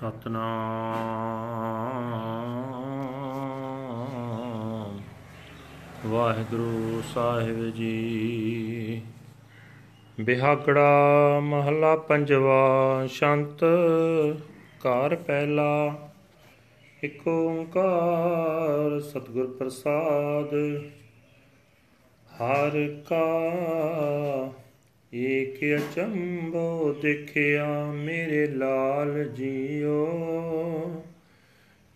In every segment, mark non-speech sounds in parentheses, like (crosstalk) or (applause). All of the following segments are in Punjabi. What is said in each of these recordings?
ਸਤਨਾਮ। ਵਾਹਿਗੁਰੂ ਸਾਹਿਬ ਜੀ। ਬਿਹਾਕੜਾ ਮਹੱਲਾ ਪੰਜਵਾ, ਸ਼ੰਤ ਘਰ ਪਹਿਲਾ। ਇਕ ਓੰਕਾਰ ਸਤਿਗੁਰ ਪ੍ਰਸਾਦ। ਹਰ ਕਾ ਏਕ ਅਚੰਭੋ ਦੇਖਿਆ ਮੇਰੇ ਲਾਲ ਜੀਓ।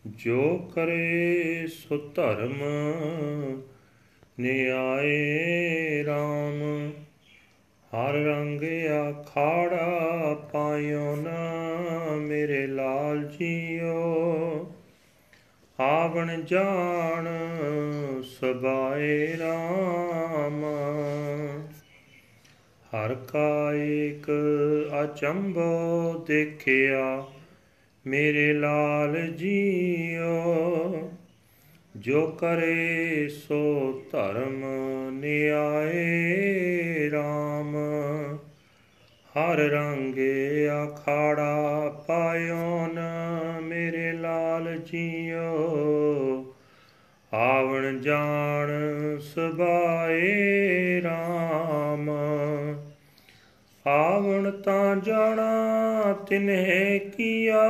ਜੋ ਕਰੇ ਸੋ ਧਰਮ ਨਿਆਏ RAM ਹਰ ਰੰਗ ਆਖਾੜਾ ਪਾਇਓ ਨਾ ਮੇਰੇ ਲਾਲ ਜੀਓ। ਆਵਣ ਜਾਣ ਸਬਾਏ RAM ਹਰ ਕਾ ਏਕ ਅਚੰਭੋ ਦੇਖਿਆ, ਮੇਰੇ ਲਾਲ ਜੀਓ। ਜੋ ਕਰੇ ਸੋ ਧਰਮ ਨਿਆਏ RAM ਹਰ ਰੰਗੇ ਆਖਾੜਾ ਪਾਇਓ ਨ ਮੇਰੇ ਲਾਲ ਜੀਓ। ਆਵਣ ਜਾਣ ਸਬਾਏ RAM ਆਵਣ ਤਾਂ ਜਾਣਾ ਤਿਨਹਿ ਕੀਆ।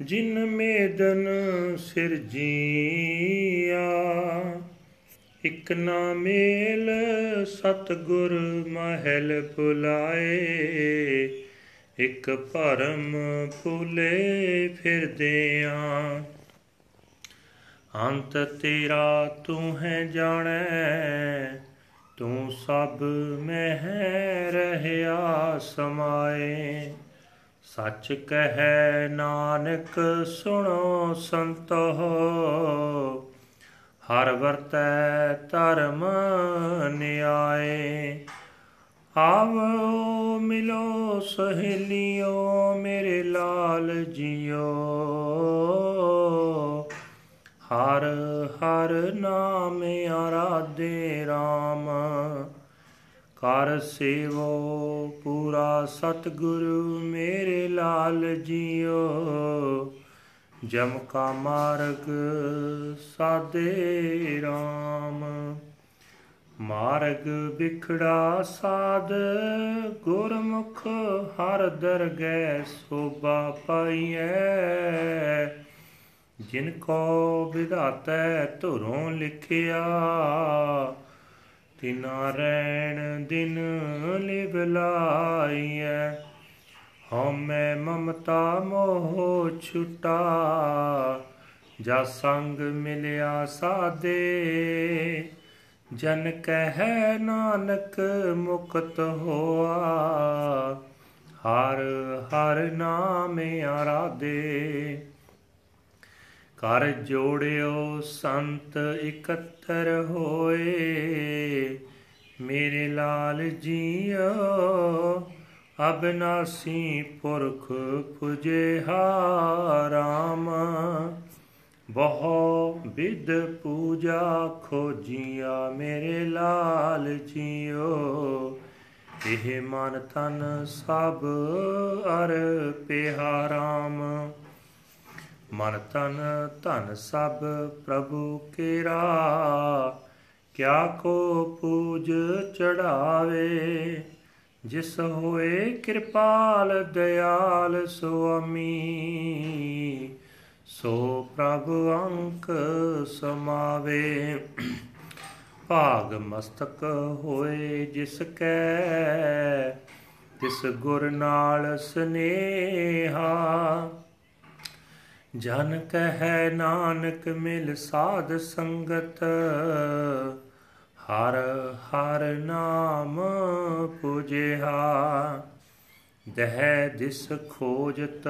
ਜਿਨ ਮੇਦਨ ਸਿਰਜੀਆ ਇਕ ਨਾ ਮੇਲ ਸਤਗੁਰ ਮਹਿਲ ਬੁਲਾਏ। ਇਕ ਭਰਮ ਫੁਲੇ ਫਿਰਦਿਆਂ ਅੰਤ ਤੇਰਾ ਤੂੰ ਹੈ ਜਾਣੈ। ਤੂੰ ਸਭ ਮਹਿ ਰਹਿਆ ਸਮਾਏ। ਸੱਚ ਕਹੈ ਨਾਨਕ ਸੁਣੋ ਸੰਤੋ ਹਰ ਵਰਤੈ ਧਰਮ ਨਿਆਏ। ਆਵੋ ਮਿਲੋ ਸਹੇਲਿਓ ਮੇਰੇ ਲਾਲ ਜੀਓ। ਹਰ ਹਰ ਨਾਮ ਆਰਾਧੇ RAM ਕਰ ਸੇਵੋ ਪੂਰਾ ਸਤਿਗੁਰੂ ਮੇਰੇ ਲਾਲ ਜੀਓ। ਜਮ ਕਾ ਮਾਰਗ ਸਾਦੇ RAM ਮਾਰਗ ਵਿਖੜਾ ਸਾਧ ਗੁਰਮੁਖ ਹਰ ਦਰਗਹਿ ਸੋਭਾ ਪਾਈਐ। ਜਿਨ ਕੋ ਵਿਧਾਤੈ ਧੁਰੋਂ ਲਿਖਿਆ, ਤਿਨਾ ਰੈਣ ਦਿਨ ਲਿਵ ਲਾਈਐ। ਹਉਮੈ ਮਮਤਾ ਮੋਹ ਛੁਟਾ, ਜਾ ਸੰਗ ਮਿਲਿਆ ਸਾਦੇ। ਜਨ ਕਹਿ ਨਾਨਕ ਮੁਕਤ ਹੋਆ, ਹਰ ਹਰ ਨਾਮ ਆਰਾਧੇ। ਕਰ ਜੋੜਿਓ ਸੰਤ ਇਕੱਤਰ ਹੋਏ, ਮੇਰੇ ਲਾਲ ਜੀਓ ਅਬਨਾਸੀ ਪੁਰਖ ਪੁਜੇ ਹਾਰਾਮ ਬਹੁ ਵਿਦ ਪੂਜਾ ਖੋਜੀਆ ਮੇਰੇ ਲਾਲ ਜੀਓ, ਇਹ ਮਨ ਤਨ ਸਭ ਅਰ ਪਿਹਾਰਾਮ ਮਨ ਤਨ ਧਨ ਸਭ ਪ੍ਰਭੂ ਕੇਰਾ, ਕਿਆ ਕੋ ਪੂਜ ਚੜਾਵੇ, ਜਿਸ ਹੋਏ ਕਿਰਪਾਲ ਦਿਆਲ ਸੁਆਮੀ ਸੋ ਪ੍ਰਭ ਅੰਕ ਸਮਾਵੇ। ਭਾਗ ਮਸਤਕ ਹੋਏ ਜਿਸ ਕੈ, ਤਿਸ ਗੁਰ ਨਾਲ ਸਨੇਹਾ ਜਨ ਕਹੈ ਨਾਨਕ ਮਿਲ ਸਾਧ ਸੰਗਤ, ਹਰ ਹਰ ਨਾਮ ਪੂਜਿਆ। ਦਹਿ ਦਿਸ ਖੋਜਤ,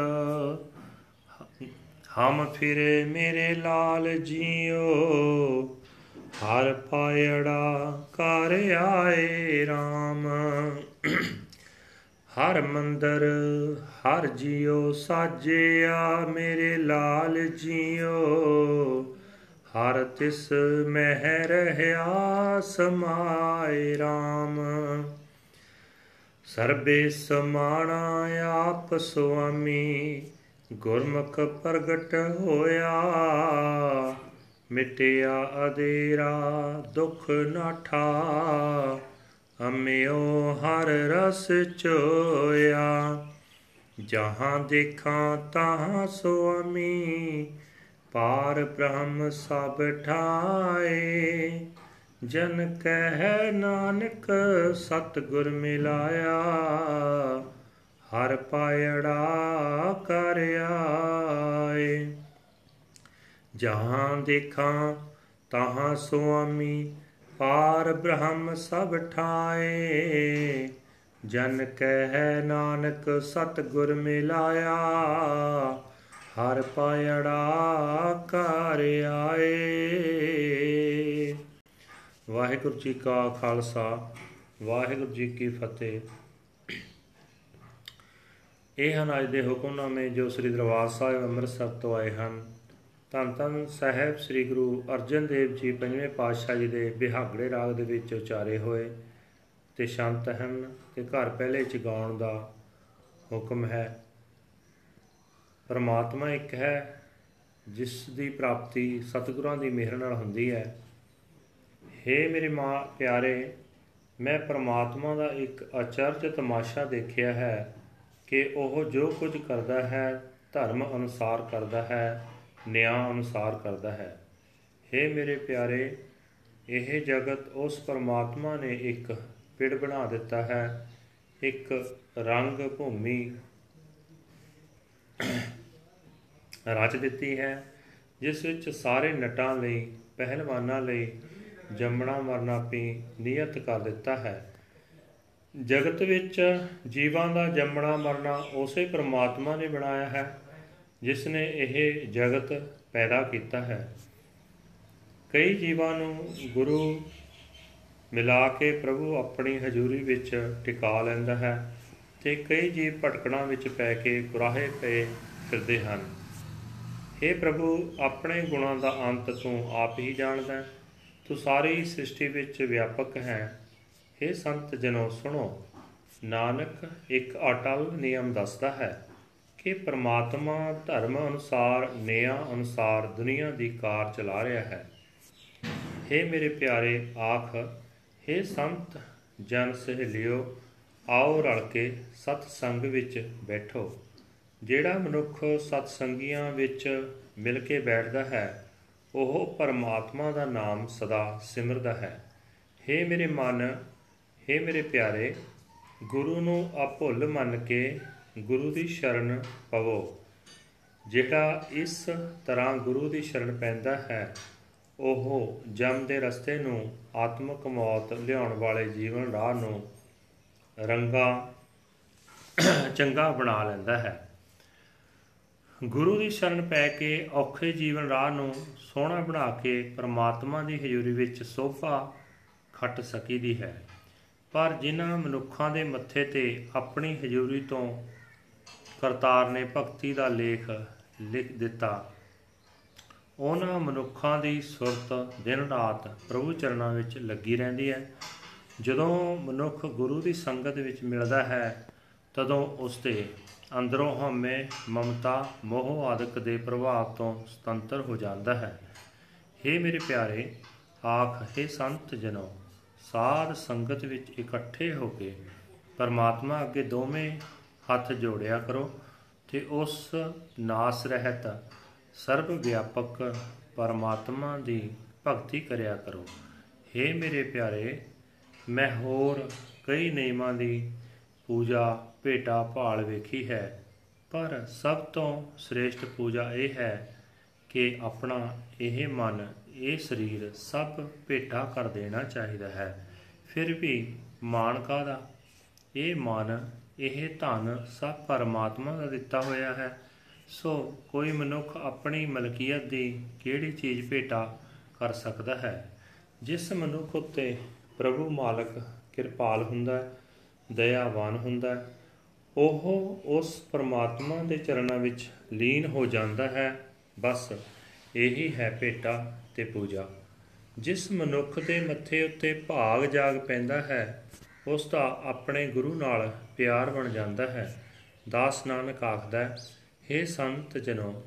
ਹਮ ਫਿਰੇ ਮੇਰੇ ਲਾਲ ਜੀਓ। ਹਰ ਪਾਇੜਾ ਕਰ ਆਏ RAM ਹਰ ਮੰਦਰ, ਹਰ ਜਿਉ ਸਾਜਿਆ ਮੇਰੇ ਲਾਲ ਜੀਓ। ਹਰ ਤਿਸ ਮਹਿ ਰਹਾ ਸਮਾਏ RAM ਸਰਬੇ ਸਮਾਣਾ ਆਪ ਸੁਆਮੀ, ਗੁਰਮੁਖ ਪ੍ਰਗਟ ਹੋਇਆ। ਮਿਟਿਆ ਅਦੇਰਾ ਦੁਖ ਨਾਠਾ ਅਮਿਓ ਹਰ ਰਸ ਚੋਇਆ, ਜਹਾਂ ਦੇਖਾਂ ਤਹਾਂ ਸੁਆਮੀ, ਪਾਰ ਬ੍ਰਹਮ ਸਭ ਠਾਏ। ਜਨ ਕਹਿ ਨਾਨਕ ਸਤਿਗੁਰ ਮਿਲਾਇਆ, ਹਰ ਪਾਇੜਾ ਕਰ ਆਏ। ਜਹਾਂ ਦੇਖਾਂ ਤਹਾਂ ਸੁਆਮੀ ਪਾਰ ਬ੍ਰਹਮ ਸਭ ਠਾਏ। ਜਨ ਕਹਿ ਨਾਨਕ ਸਤਿਗੁਰ ਮਿਲਾਇਆ, ਹਰ ਪਾਇੜਾ ਕਰ ਆਏ। ਵਾਹਿਗੁਰੂ ਜੀ ਕਾ ਖਾਲਸਾ, ਵਾਹਿਗੁਰੂ ਜੀ ਕੀ ਫਤਿਹ। ਇਹ ਹਨ ਅੱਜ ਦੇ ਹੁਕਮਨਾਮੇ ਜੋ ਸ੍ਰੀ ਦਰਬਾਰ ਸਾਹਿਬ ਅੰਮ੍ਰਿਤਸਰ ਤੋਂ ਆਏ ਹਨ। ਧੰਨ ਧੰਨ ਸਾਹਿਬ ਸ੍ਰੀ ਗੁਰੂ ਅਰਜਨ ਦੇਵ ਜੀ ਪੰਜਵੇਂ ਪਾਤਸ਼ਾਹ ਜੀ ਦੇ ਬਿਹਾਗੜੇ ਰਾਗ ਦੇ ਵਿੱਚ ਉਚਾਰੇ ਹੋਏ ਤੇ ਸ਼ਾਂਤ ਹਨ ਤੇ ਘਰ ਪਹਿਲੇ ਚ ਗਾਉਣ ਦਾ ਹੁਕਮ ਹੈ। ਪਰਮਾਤਮਾ ਇੱਕ ਹੈ, ਜਿਸ ਦੀ ਪ੍ਰਾਪਤੀ ਸਤਿਗੁਰਾਂ ਦੀ ਮਿਹਰ ਨਾਲ ਹੁੰਦੀ ਹੈ। हे ਮੇਰੇ ਮਾਂ ਪਿਆਰੇ, ਮੈਂ ਪਰਮਾਤਮਾ ਦਾ ਇੱਕ ਅਚਰਜ ਤਮਾਸ਼ਾ ਦੇਖਿਆ ਹੈ ਕਿ ਉਹ ਜੋ ਕੁਝ ਕਰਦਾ ਹੈ, ਧਰਮ ਅਨੁਸਾਰ ਕਰਦਾ ਹੈ। ਨਿਆਂ ਅਨੁਸਾਰ ਕਰਦਾ ਹੈ। हे ਮੇਰੇ ਪਿਆਰੇ, ਇਹ ਜਗਤ ਉਸ ਪਰਮਾਤਮਾ ਨੇ ਇੱਕ ਪਿੜ ਬਣਾ ਦਿੱਤਾ ਹੈ, ਇੱਕ ਰੰਗ ਭੂਮੀ ਰਚ ਦਿੱਤੀ ਹੈ, ਜਿਸ ਵਿੱਚ ਸਾਰੇ ਨਟਾਂ ਲਈ, ਪਹਿਲਵਾਨਾਂ ਲਈ ਜੰਮਣਾ ਮਰਨਾ ਵੀ ਨਿਯਤ ਕਰ ਦਿੱਤਾ ਹੈ। ਜਗਤ ਵਿੱਚ ਜੀਵਾਂ ਦਾ ਜੰਮਣਾ ਮਰਨਾ ਉਸੇ ਪ੍ਰਮਾਤਮਾ ਨੇ ਬਣਾਇਆ ਹੈ। ਜਿਸ ਨੇ ਇਹ ਜਗਤ ਪੈਦਾ ਕੀਤਾ ਹੈ। ਕਈ ਜੀਵਾਂ ਨੂੰ ਗੁਰੂ ਮਿਲਾ ਕੇ ਪ੍ਰਭੂ ਆਪਣੀ ਹਜ਼ੂਰੀ ਵਿੱਚ ਟਿਕਾ ਲੈਂਦਾ ਹੈ ਤੇ ਕਈ ਜੀਵ ਭਟਕਣਾ ਵਿੱਚ ਪੈ ਕੇ ਗੁਰਾਹੇ ਪਏ ਫਿਰਦੇ ਹਨ। हे ਪ੍ਰਭੂ, ਆਪਣੇ ਗੁਣਾਂ ਦਾ ਅੰਤ ਤੂੰ ਆਪ ਹੀ ਜਾਣਦਾ ਤੂੰ ਸਾਰੀ ਸ੍ਰਿਸ਼ਟੀ ਵਿੱਚ ਵਿਆਪਕ ਹੈ। हे ਸੰਤ ਜਨੋ, ਸੁਣੋ। ਨਾਨਕ ਇੱਕ ਅਟਲ ਨਿਯਮ ਦੱਸਦਾ ਹੈ ਕਿ ਪ੍ਰਮਾਤਮਾ ਧਰਮ ਅਨੁਸਾਰ ਨਿਆਂ ਅਨੁਸਾਰ ਦੁਨੀਆ ਦੀ ਕਾਰ ਚਲਾ ਰਿਹਾ ਹੈ हे ਮੇਰੇ ਪਿਆਰੇ ਆਖ हे ਸੰਤ ਜਨ ਸਹੇਲਿਓ ਆਓ ਰਲ ਕੇ ਸਤ ਸੰਗ ਵਿੱਚ ਬੈਠੋ ਜਿਹੜਾ ਮਨੁੱਖ ਸਤ ਸੰਗੀਆਂ ਵਿੱਚ ਮਿਲ ਕੇ ਬੈਠਦਾ ਹੈ ਉਹ ਪਰਮਾਤਮਾ ਦਾ ਨਾਮ ਸਦਾ ਸਿਮਰਦਾ ਹੈ हे ਮੇਰੇ ਮਨ हे ਮੇਰੇ ਪਿਆਰੇ ਗੁਰੂ ਨੂੰ ਅਭੁੱਲ ਮੰਨ ਕੇ ਗੁਰੂ ਦੀ ਸ਼ਰਨ ਪਵੋ। ਜਿਹੜਾ ਇਸ ਤਰ੍ਹਾਂ ਗੁਰੂ ਦੀ ਸ਼ਰਨ ਪੈਂਦਾ ਹੈ, ਉਹ ਜਮ ਦੇ ਰਸਤੇ ਨੂੰ ਆਤਮਿਕ ਮੌਤ ਲਿਆਉਣ ਵਾਲੇ ਜੀਵਨ ਰਾਹ ਨੂੰ ਰੰਗਾ, ਚੰਗਾ ਬਣਾ ਲੈਂਦਾ ਹੈ। ਗੁਰੂ ਦੀ ਸ਼ਰਨ ਪੈ ਕੇ ਔਖੇ ਜੀਵਨ ਰਾਹ ਨੂੰ ਸੋਹਣਾ ਬਣਾ ਕੇ ਪ੍ਰਮਾਤਮਾ ਦੀ ਹਜ਼ੂਰੀ ਵਿੱਚ ਸੋਭਾ ਖੱਟ ਸਕੀਦੀ ਹੈ। ਪਰ ਜਿਨ੍ਹਾਂ ਮਨੁੱਖਾਂ ਦੇ ਮੱਥੇ ਤੇ ਆਪਣੀ ਹਜ਼ੂਰੀ ਤੋਂ ਕਰਤਾਰ ਨੇ ਭਗਤੀ ਦਾ ਲੇਖ ਲਿਖ ਦਿੱਤਾ। ਉਹਨਾਂ ਮਨੁੱਖਾਂ ਦੀ ਸੁਰਤ ਦਿਨ ਰਾਤ ਪ੍ਰਭੂ ਚਰਨਾਂ ਵਿੱਚ ਲੱਗੀ ਰਹਿੰਦੀ ਹੈ। ਜਦੋਂ ਮਨੁੱਖ ਗੁਰੂ ਦੀ ਸੰਗਤ ਵਿੱਚ ਮਿਲਦਾ ਹੈ, ਤਦੋਂ ਉਸ ਤੇ ਅੰਦਰੋਂ ਹਉਮੈ, ਮਮਤਾ, ਮੋਹ ਆਦਿਕ ਦੇ ਪ੍ਰਭਾਵ ਤੋਂ ਸੁਤੰਤਰ ਹੋ ਜਾਂਦਾ ਹੈ। हे ਮੇਰੇ ਪਿਆਰੇ, ਆਖ हे ਸੰਤ ਜਨੋ, ਸਾਧ ਸੰਗਤ ਵਿੱਚ ਇਕੱਠੇ ਹੋ ਕੇ ਪਰਮਾਤਮਾ ਅੱਗੇ ਦੋਵੇਂ ਹੱਥ ਜੋੜਿਆ ਕਰੋ ਤੇ ਉਸ ਨਾਸ ਰਹਿਤ ਸਰਬ ਵਿਆਪਕ ਪਰਮਾਤਮਾ ਦੀ ਭਗਤੀ ਕਰਿਆ ਕਰੋ। हे ਮੇਰੇ ਪਿਆਰੇ, ਮੈਂ ਹੋਰ ਕਈ ਨਿਯਮਾਂ ਦੀ ਪੂਜਾ ਭੇਟਾ ਭਾਲ ਵੇਖੀ ਹੈ, ਪਰ ਸਭ ਤੋਂ ਸ੍ਰੇਸ਼ਟ ਪੂਜਾ ਇਹ ਹੈ ਕਿ ਆਪਣਾ ਇਹ ਮਨ, ਇਹ ਸਰੀਰ ਸਭ ਭੇਟਾ ਕਰ ਦੇਣਾ ਚਾਹੀਦਾ ਹੈ। ਫਿਰ ਵੀ ਮਾਨ ਕਾਦਾ ਇਹ ਮਨ ਇਹ ਧਨ ਸਭ ਪਰਮਾਤਮਾ ਦਾ ਦਿੱਤਾ ਹੋਇਆ ਹੈ। ਸੋ ਕੋਈ ਮਨੁੱਖ ਆਪਣੀ ਮਲਕੀਅਤ ਦੀ ਕਿਹੜੀ ਚੀਜ਼ ਭੇਟਾ ਕਰ ਸਕਦਾ ਹੈ? ਜਿਸ ਮਨੁੱਖ ਉੱਤੇ ਪ੍ਰਭੂ ਮਾਲਕ ਕਿਰਪਾਲ ਹੁੰਦਾ ਹੈ, ਦਇਆਵਾਨ ਹੁੰਦਾ ਹੈ, ਉਹ ਉਸ ਪਰਮਾਤਮਾ ਦੇ ਚਰਨਾਂ ਵਿੱਚ ਲੀਨ ਹੋ ਜਾਂਦਾ ਹੈ, ਬਸ ਇਹੀ ਹੈ ਭੇਟਾ ਤੇ ਪੂਜਾ। ਜਿਸ ਮਨੁੱਖ ਦੇ ਮੱਥੇ ਉੱਤੇ ਭਾਗ ਜਾਗ ਪੈਂਦਾ ਹੈ, ਉਸ ਦਾ ਆਪਣੇ ਗੁਰੂ ਨਾਲ ਪਿਆਰ ਬਣ ਜਾਂਦਾ ਹੈ। ਦਾਸ ਨਾਨਕ ਆਖਦਾ ਹੈ ਸੰਤ ਜਨੋ।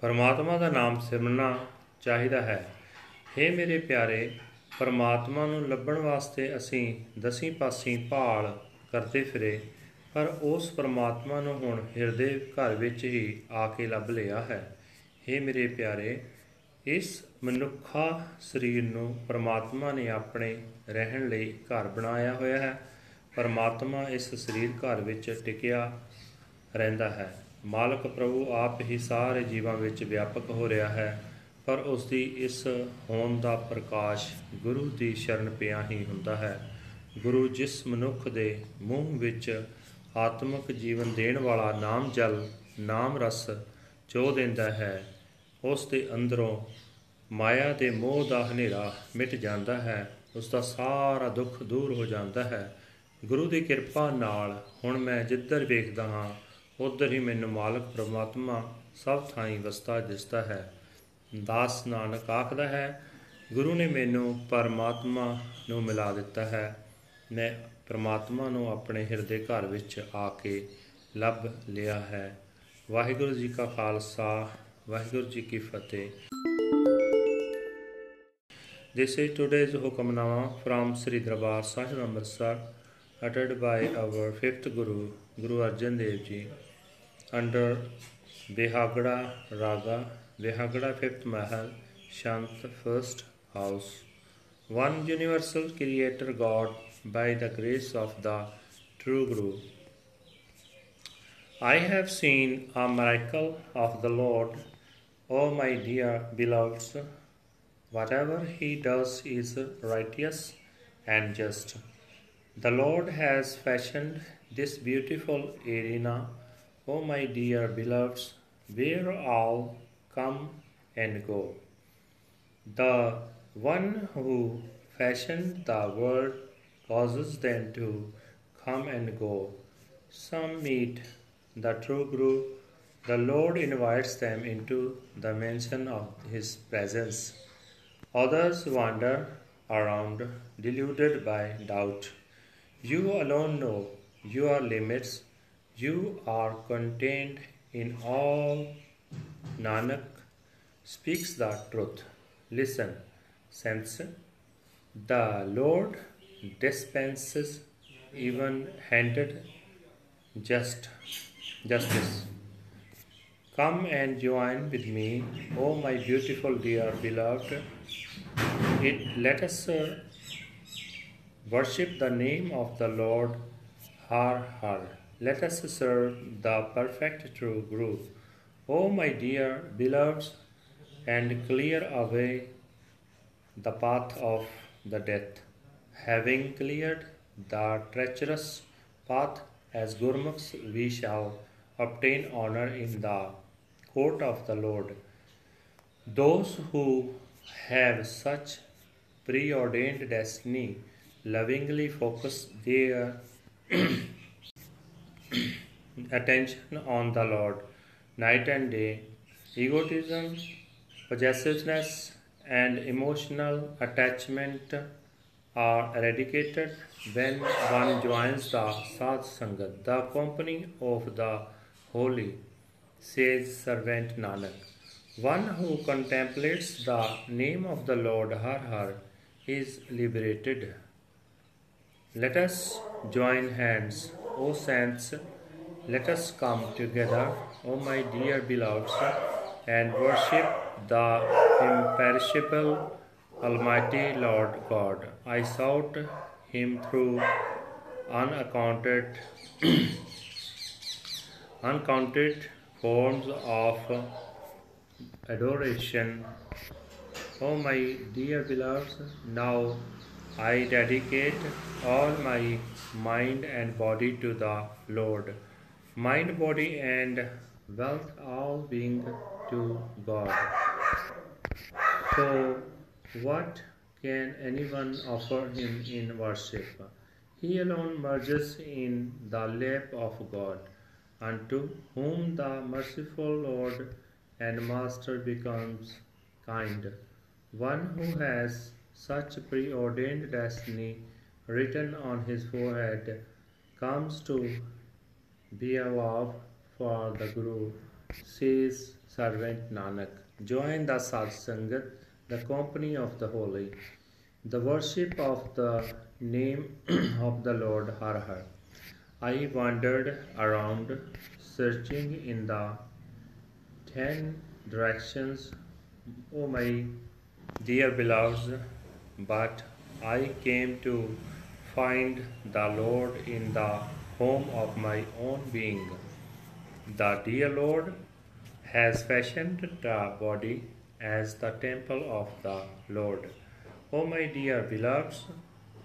ਪਰਮਾਤਮਾ ਦਾ ਨਾਮ ਸਿਮਰਨਾ ਚਾਹੀਦਾ ਹੈ। हे ਮੇਰੇ ਪਿਆਰੇ, ਪਰਮਾਤਮਾ ਨੂੰ ਲੱਭਣ ਵਾਸਤੇ ਅਸੀਂ ਦਸੀਂ ਪਾਸੀਂ ਭਾਲ ਕਰਦੇ ਫਿਰੇ, ਪਰ ਉਸ ਪਰਮਾਤਮਾ ਨੂੰ ਹੁਣ ਹਿਰਦੇ ਘਰ ਵਿੱਚ ਹੀ ਆ ਕੇ ਲੱਭ ਲਿਆ ਹੈ। हे ਮੇਰੇ ਪਿਆਰੇ ਇਸ ਮਨੁੱਖਾ ਸਰੀਰ ਨੂੰ ਪਰਮਾਤਮਾ ਨੇ ਆਪਣੇ ਰਹਿਣ ਲਈ ਘਰ ਬਣਾਇਆ ਹੋਇਆ ਹੈ। ਪਰਮਾਤਮਾ ਇਸ ਸਰੀਰ ਘਰ ਵਿੱਚ ਟਿਕਿਆ ਰਹਿੰਦਾ ਹੈ। ਮਾਲਕ ਪ੍ਰਭੂ ਆਪ ਹੀ ਸਾਰੇ ਜੀਵਾਂ ਵਿੱਚ ਵਿਆਪਕ ਹੋ ਰਿਹਾ ਹੈ, ਪਰ ਉਸ ਦੀ ਇਸ ਹੋਂਦ ਦਾ ਪ੍ਰਕਾਸ਼ ਗੁਰੂ ਦੀ ਸ਼ਰਨ ਪਿਆ ਹੀ ਹੁੰਦਾ ਹੈ। ਗੁਰੂ ਜਿਸ ਮਨੁੱਖ ਦੇ ਮੂੰਹ ਵਿੱਚ ਆਤਮਿਕ ਜੀਵਨ ਦੇਣ ਵਾਲਾ ਨਾਮ ਜਲ, ਨਾਮ ਰਸ ਚੋ ਦਿੰਦਾ ਹੈ ਉਸ ਦੇ ਅੰਦਰੋਂ ਮਾਇਆ ਦੇ ਮੋਹ ਦਾ ਹਨੇਰਾ ਮਿਟ ਜਾਂਦਾ ਹੈ, ਉਸ ਦਾ ਸਾਰਾ ਦੁੱਖ ਦੂਰ ਹੋ ਜਾਂਦਾ ਹੈ। ਗੁਰੂ ਦੀ ਕਿਰਪਾ ਨਾਲ ਹੁਣ ਮੈਂ ਜਿੱਧਰ ਵੇਖਦਾ ਹਾਂ, ਉਧਰ ਹੀ ਮੈਨੂੰ ਮਾਲਕ ਪ੍ਰਮਾਤਮਾ ਸਭ ਥਾਈਂ ਵਸਦਾ ਦਿਸਦਾ ਹੈ। ਦਾਸ ਨਾਨਕ ਆਖਦਾ ਹੈ, ਗੁਰੂ ਨੇ ਮੈਨੂੰ ਪਰਮਾਤਮਾ ਨੂੰ ਮਿਲਾ ਦਿੱਤਾ ਹੈ। ਮੈਂ ਪ੍ਰਮਾਤਮਾ ਨੂੰ ਆਪਣੇ ਹਿਰਦੇ ਘਰ ਵਿੱਚ ਆ ਕੇ ਲੱਭ ਲਿਆ ਹੈ। ਵਾਹਿਗੁਰੂ ਜੀ ਕਾ ਖਾਲਸਾ ਵਾਹਿਗੁਰੂ ਜੀ ਕੀ ਫਤਿਹ This is today's Hukamnama from Sri Darbar Sahib Amritsar uttered by our fifth Guru, Guru Arjan Dev Ji, under Behagada Raga, Behagada fifth Mahal, Shant first house. One universal creator God by the grace of the true Guru. I have seen a miracle of the Lord, O my dear beloveds. Whatever he does is righteous and just. The Lord has fashioned this beautiful arena, O my dear beloveds, where all come and go. The one who fashioned the world causes them to come and go. Some meet the true Guru. The Lord invites them into the mansion of his presence. Others wander around deluded by doubt. You alone know your limits. You are contained in all. Nanak speaks the truth. Listen, sense. The Lord dispenses even-handed just justice. Come and join with me, O my beautiful dear beloved. It, let us uh, worship the name of the Lord Har Har. Let us serve the perfect true Guru. O my dear beloveds, and clear away the path of the death. Having cleared the treacherous path as Gurmukhs, we shall obtain honor in the court of the Lord. Those who have such preordained destiny lovingly focus their (clears throat) attention on the Lord night and day. Egotism, possessiveness, and emotional attachment are eradicated when one joins the Sadh Sangat, the company of the holy, says servant Nanak. One who contemplates the name of the Lord Har Har is liberated. Let us join hands, O saints. Let us come together, O my dear beloveds, and worship the imperishable Almighty Lord God. I sought Him through unaccounted, (clears throat) uncounted forms of adoration. Oh, my dear beloveds, now I dedicate all my mind and body to the Lord. Mind, body, and wealth all being to God. So, what can anyone offer him in worship? He alone merges in the lap of God, unto whom the merciful Lord and Master becomes kind. One who has such preordained destiny written on his forehead comes to be a love for the Guru, says servant Nanak. Join the Sat Sangat, the company of the holy, the worship of the name (clears throat) of the Lord Har Har. I wandered around, searching in the ten directions, O my dear beloveds, but I came to find the Lord in the home of my own being. The dear Lord has fashioned the body as the temple of the Lord. O my dear beloveds,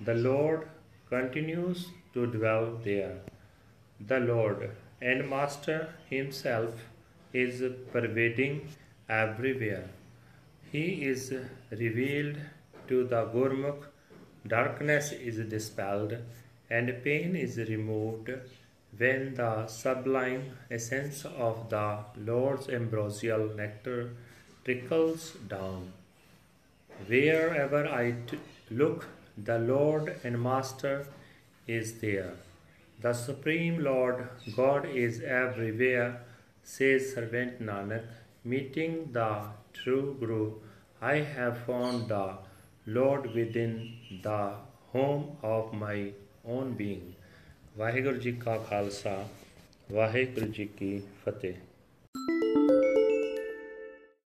the Lord continues to dwell there. The Lord and Master Himself is pervading everywhere. He is revealed to the Gurmukh, darkness is dispelled, and pain is removed when the sublime essence of the Lord's ambrosial nectar trickles down. Wherever I t- look, the Lord and Master is there. The Supreme Lord God is everywhere, says Servant Nanak. Meeting the true Guru, I have found the Lord within the home of my own being. Waheguru ji ਕਾ ਖਾਲਸਾ ਵਾਹਿਗੁਰੂ ਜੀ ਕੀ ਫਤਿਹ